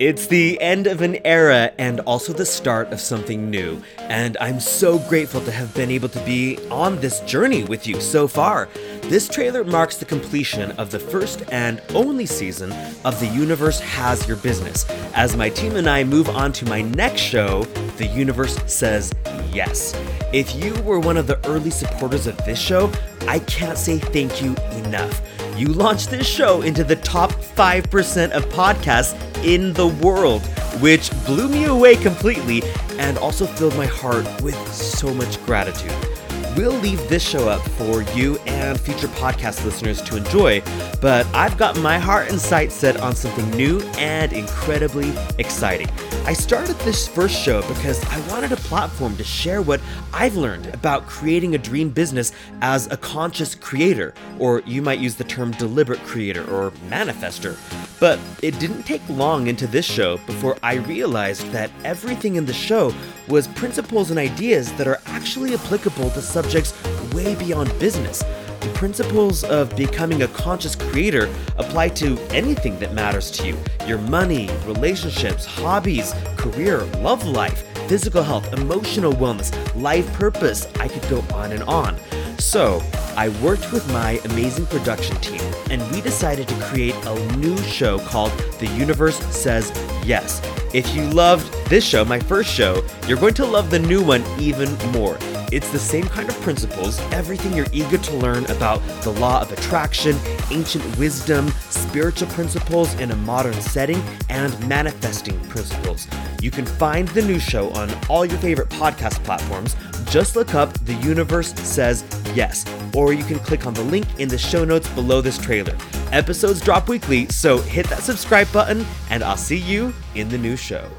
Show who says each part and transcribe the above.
Speaker 1: It's the end of an era and also the start of something new. And I'm so grateful to have been able to be on this journey with you so far. This trailer marks the completion of the first and only season of The Universe Has Your Business. As my team and I move on to my next show, The Universe Says Yes. If you were one of the early supporters of this show, I can't say thank you enough. You launched this show into the top 5% of podcasts in the world, which blew me away completely and also filled my heart with so much gratitude. We'll leave this show up for you and future podcast listeners to enjoy, but I've got my heart and sight set on something new and incredibly exciting. I started this first show because I wanted a platform to share what I've learned about creating a dream business as a conscious creator, or you might use the term deliberate creator or manifester. But it didn't take long into this show before I realized that everything in the show was principles and ideas that are actually applicable to subjects way beyond business. The principles of becoming a conscious creator apply to anything that matters to you your money, relationships, hobbies, career, love life, physical health, emotional wellness, life purpose. I could go on and on. So, I worked with my amazing production team and we decided to create a new show called The Universe Says Yes. If you loved this show, my first show, you're going to love the new one even more. It's the same kind of principles, everything you're eager to learn about the law of attraction, ancient wisdom, spiritual principles in a modern setting, and manifesting principles. You can find the new show on all your favorite podcast platforms. Just look up The Universe Says Yes, or you can click on the link in the show notes below this trailer. Episodes drop weekly, so hit that subscribe button, and I'll see you in the new show.